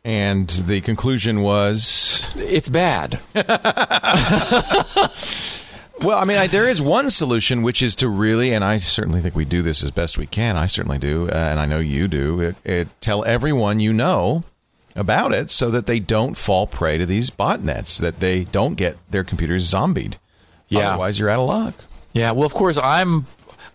And the conclusion was it's bad well, I mean, I, there is one solution, which is to really, and I certainly think we do this as best we can. I certainly do, uh, and I know you do. It, it, tell everyone you know about it so that they don't fall prey to these botnets, that they don't get their computers zombied. Yeah. Otherwise, you're out of luck. Yeah, well, of course, I'm.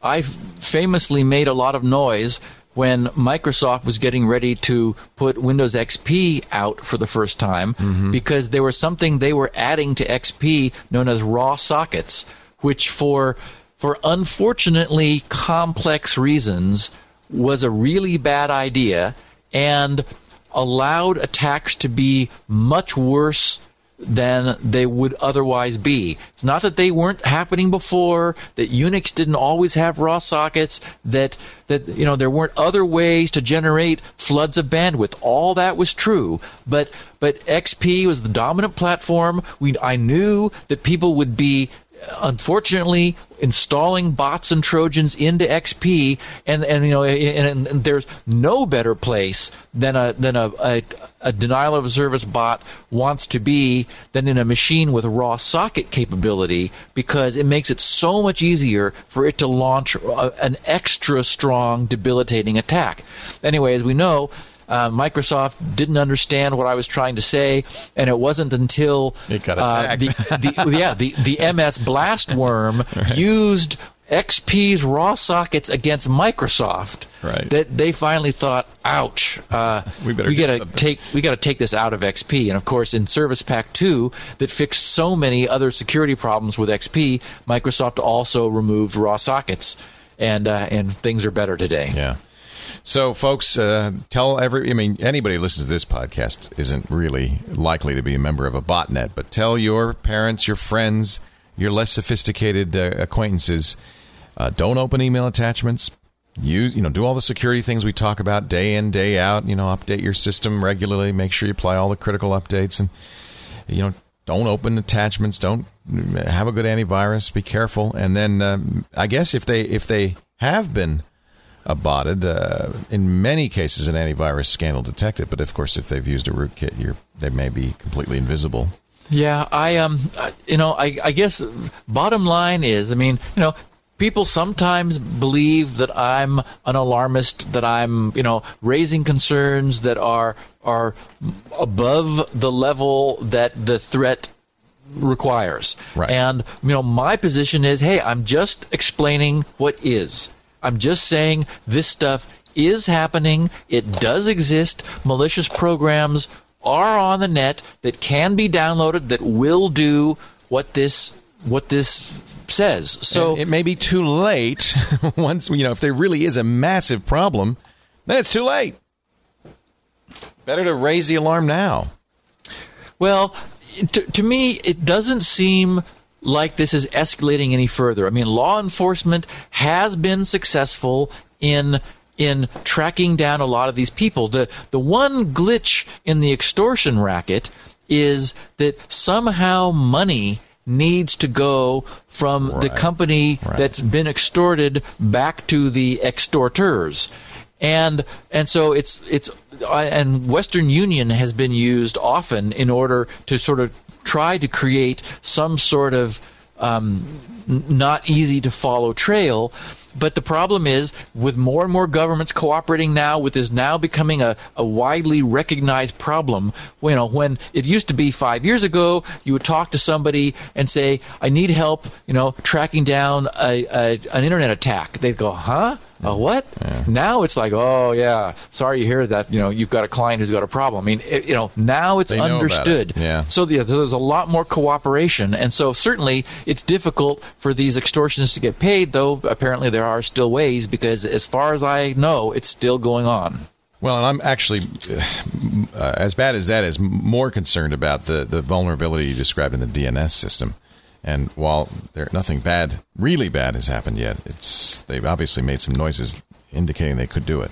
I famously made a lot of noise when Microsoft was getting ready to put Windows XP out for the first time mm-hmm. because there was something they were adding to XP known as raw sockets, which for for unfortunately complex reasons was a really bad idea and allowed attacks to be much worse than they would otherwise be. It's not that they weren't happening before, that Unix didn't always have raw sockets, that that you know there weren't other ways to generate floods of bandwidth. All that was true, but but XP was the dominant platform. We I knew that people would be unfortunately installing bots and trojans into xp and and you know and, and there's no better place than a than a, a, a denial of service bot wants to be than in a machine with raw socket capability because it makes it so much easier for it to launch a, an extra strong debilitating attack. Anyway as we know uh, Microsoft didn't understand what I was trying to say, and it wasn't until It uh, the, the, yeah the the MS Blast worm used XP's raw sockets against Microsoft Right. that they finally thought, "Ouch, uh, We better we gotta something." take we got to take this out of XP." And of course, in Service Pack 2, that fixed so many other security problems with XP, Microsoft also removed raw sockets, and uh, and things are better today. Yeah. So, folks, uh, tell every. I mean, anybody who listens to this podcast isn't really likely to be a member of a botnet, but tell your parents, your friends, your less sophisticated uh, acquaintances. Uh, don't open email attachments. Use, you know, do all the security things we talk about day in, day out. You know, update your system regularly. Make sure you apply all the critical updates, and you know, don't open attachments. Don't have a good antivirus. Be careful. And then, um, I guess if they if they have been abotted. Uh, in many cases, an antivirus scan will detect it, but of course, if they've used a rootkit, you're, they may be completely invisible. Yeah, I um, you know, I I guess bottom line is, I mean, you know. People sometimes believe that I'm an alarmist, that I'm, you know, raising concerns that are are above the level that the threat requires. Right. And you know, my position is, hey, I'm just explaining what is. I'm just saying this stuff is happening. It does exist. Malicious programs are on the net that can be downloaded that will do what this what this says. So And it may be too late once you know if there really is a massive problem, then it's too late. Better to raise the alarm now. Well, to, to me, it doesn't seem like this is escalating any further. I mean, law enforcement has been successful in in tracking down a lot of these people. The the one glitch in the extortion racket is that somehow money needs to go from the company Right. that's been extorted back to the extorters and and so it's it's uh, and Western Union has been used often in order to sort of try to create some sort of um, not easy to follow trail. But the problem is, with more and more governments cooperating now, with this now becoming a, a widely recognized problem. You know, when it used to be five years ago, you would talk to somebody and say, "I need help," you know, tracking down a, a an internet attack. They'd go, "Huh? A what?" Now it's like, "Oh yeah, sorry you hear that. You know, you've got a client who's got a problem." I mean, it, you know, now it's about it. understood. Yeah. So yeah, there's a lot more cooperation, and so certainly it's difficult for these extortionists to get paid. Though apparently there are still ways, because as far as I know, it's still going on. Well, and I'm actually, uh, as bad as that is, more concerned about the, the vulnerability you described in the DNS system. And while there nothing bad, really bad, has happened yet, it's they've obviously made some noises indicating they could do it.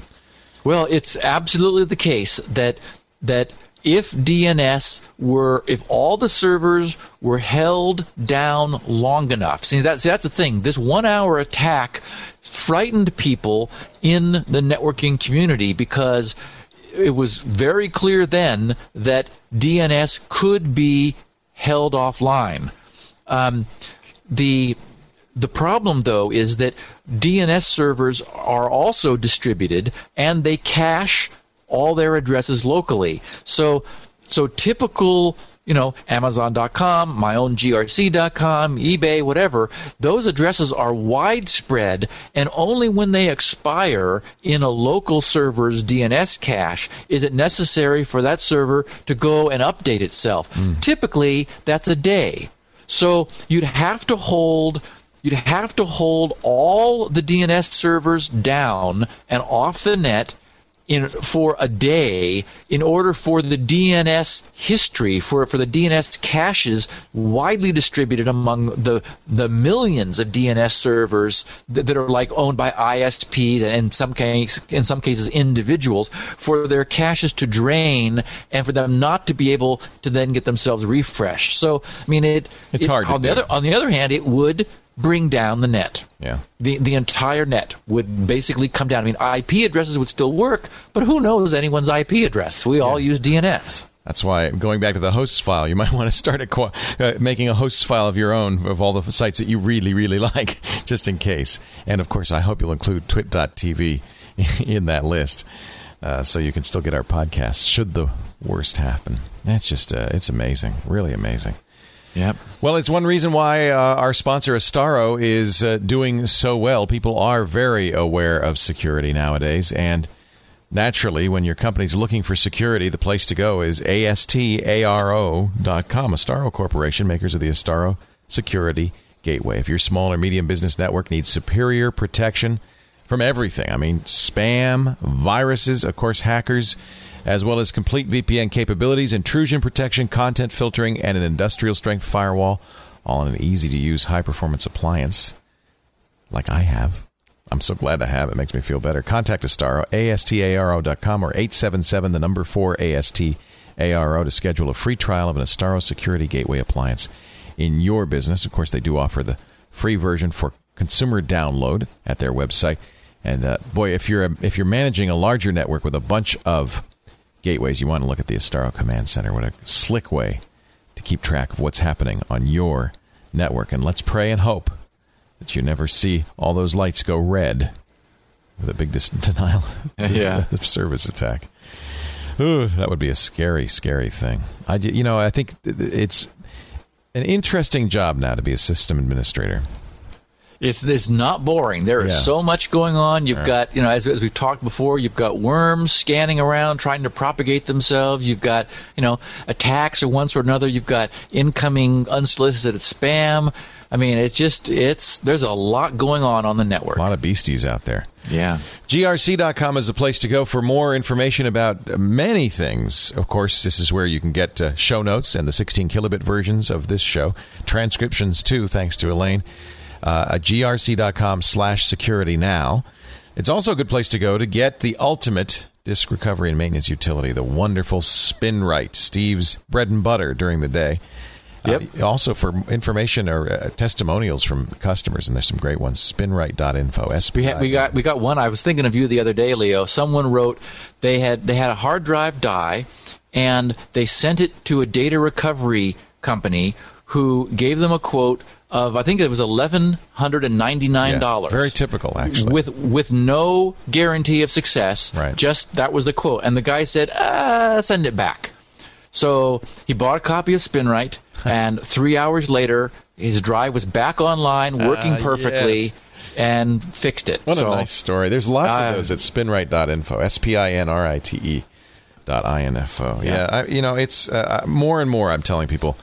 Well, it's absolutely the case that that if DNS were if all the servers were held down long enough. See that's that's the thing. This 1-hour attack frightened people in the networking community because it was very clear then that DNS could be held offline. Um, the the problem, though, is that DNS servers are also distributed and they cache all their addresses locally. So, so typical, you know, Amazon.com, my own GRC.com, eBay, whatever, those addresses are widespread and only when they expire in a local server's DNS cache is it necessary for that server to go and update itself. Typically, that's a day. So you'd have to hold you'd have to hold all the DNS servers down and off the net in for a day in order for the DNS history for for the DNS caches widely distributed among the the millions of DNS servers that, that are like owned by ISPs and in some case in some cases individuals for their caches to drain and for them not to be able to then get themselves refreshed. So I mean it It's it- hard on the do. other on the other hand it would bring down the net. Yeah. The the entire net would basically come down. I mean, IP addresses would still work, but who knows anyone's IP address? We all use DNS. That's why going back to the hosts file, you might want to start a, uh, making a hosts file of your own of all the sites that you really, really like, just in case. And of course, I hope you'll include twit.tv in that list uh, so you can still get our podcast should the worst happen. That's just, uh, it's amazing. Really amazing. Yep. Well, it's one reason why uh, our sponsor Astaro is uh, doing so well. People are very aware of security nowadays, and naturally, when your company's looking for security, the place to go is astaro.com. Astaro Corporation, makers of the Astaro Security Gateway. If your small or medium business network needs superior protection from everything, I mean, spam, viruses, of course, hackers as well as complete VPN capabilities, intrusion protection, content filtering, and an industrial strength firewall, all in an easy to use high performance appliance like I have. I'm so glad to have it. makes me feel better. Contact Astaro, astaro.com or 877 the number 4 ASTARO to schedule a free trial of an Astaro security gateway appliance in your business. Of course, they do offer the free version for consumer download at their website. And uh, boy, if you're a, if you're managing a larger network with a bunch of gateways, you want to look at the Astaro Command Center. What a slick way to keep track of what's happening on your network. And let's pray and hope that you never see all those lights go red with a big denial Yeah. of service attack. Ooh, that would be a scary, scary thing. I, you know, I think th- th- it's an interesting job now to be a system administrator. It's it's not boring. There is Yeah. so much going on. You've got you know as as we've talked before, you've got worms scanning around trying to propagate themselves. You've got you know attacks or one sort or another. You've got incoming unsolicited spam. I mean, it's just it's there's a lot going on on the network. A lot of beasties out there. Yeah. GRC.com is the place to go for more information about many things. Of course, this is where you can get uh, show notes and the 16 kilobit versions of this show, transcriptions too, thanks to Elaine. Uh, at grc.com slash security now. It's also a good place to go to get the ultimate disk recovery and maintenance utility, the wonderful SpinRite, Steve's bread and butter during the day. Yep. Uh, also for information or uh, testimonials from customers, and there's some great ones. Spinrite.info. We, had, we got we got one. I was thinking of you the other day, Leo. Someone wrote they had they had a hard drive die, and they sent it to a data recovery company who gave them a quote of I think it was eleven hundred and ninety nine dollars. Yeah, very typical, actually. With with no guarantee of success. Right. Just that was the quote, and the guy said, uh, "Send it back." So he bought a copy of Spinrite, and three hours later, his drive was back online, working Ah, perfectly, yes. and fixed it. What so, a nice story. There's lots Uh, of those at spinrite.info. S P I N R I T E dot I N F O. Yeah, Yeah. I, you know, it's uh, more and more. I'm telling people,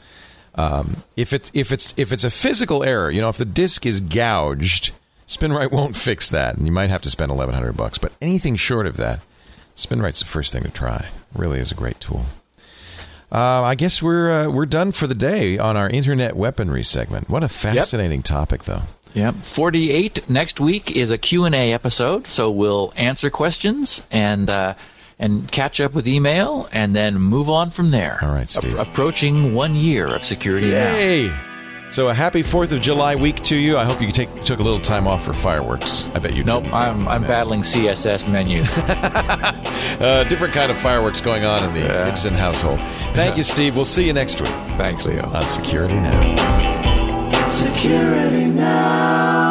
um, if it's if it's if it's a physical error, you know, if the disk is gouged, Spinrite won't fix that, and you might have to spend 1,100 bucks. But anything short of that, Spinrite's the first thing to try. Really is a great tool. Uh, I guess we're uh, we're done for the day on our internet weaponry segment. What a fascinating topic, though. Yep. 48 next week is a Q&A episode, so we'll answer questions and uh, and catch up with email and then move on from there. All right, Steve. approaching 1 year of security now. Yay! So a happy Fourth of July week to you. I hope you take took a little time off for fireworks. I bet you. Nope, didn't. I'm I'm battling CSS menus. Uh, different kind of fireworks going on in the Yeah. Gibson household. Thank you, Steve. We'll see you next week Thanks, Leo. on Security Now. Security now.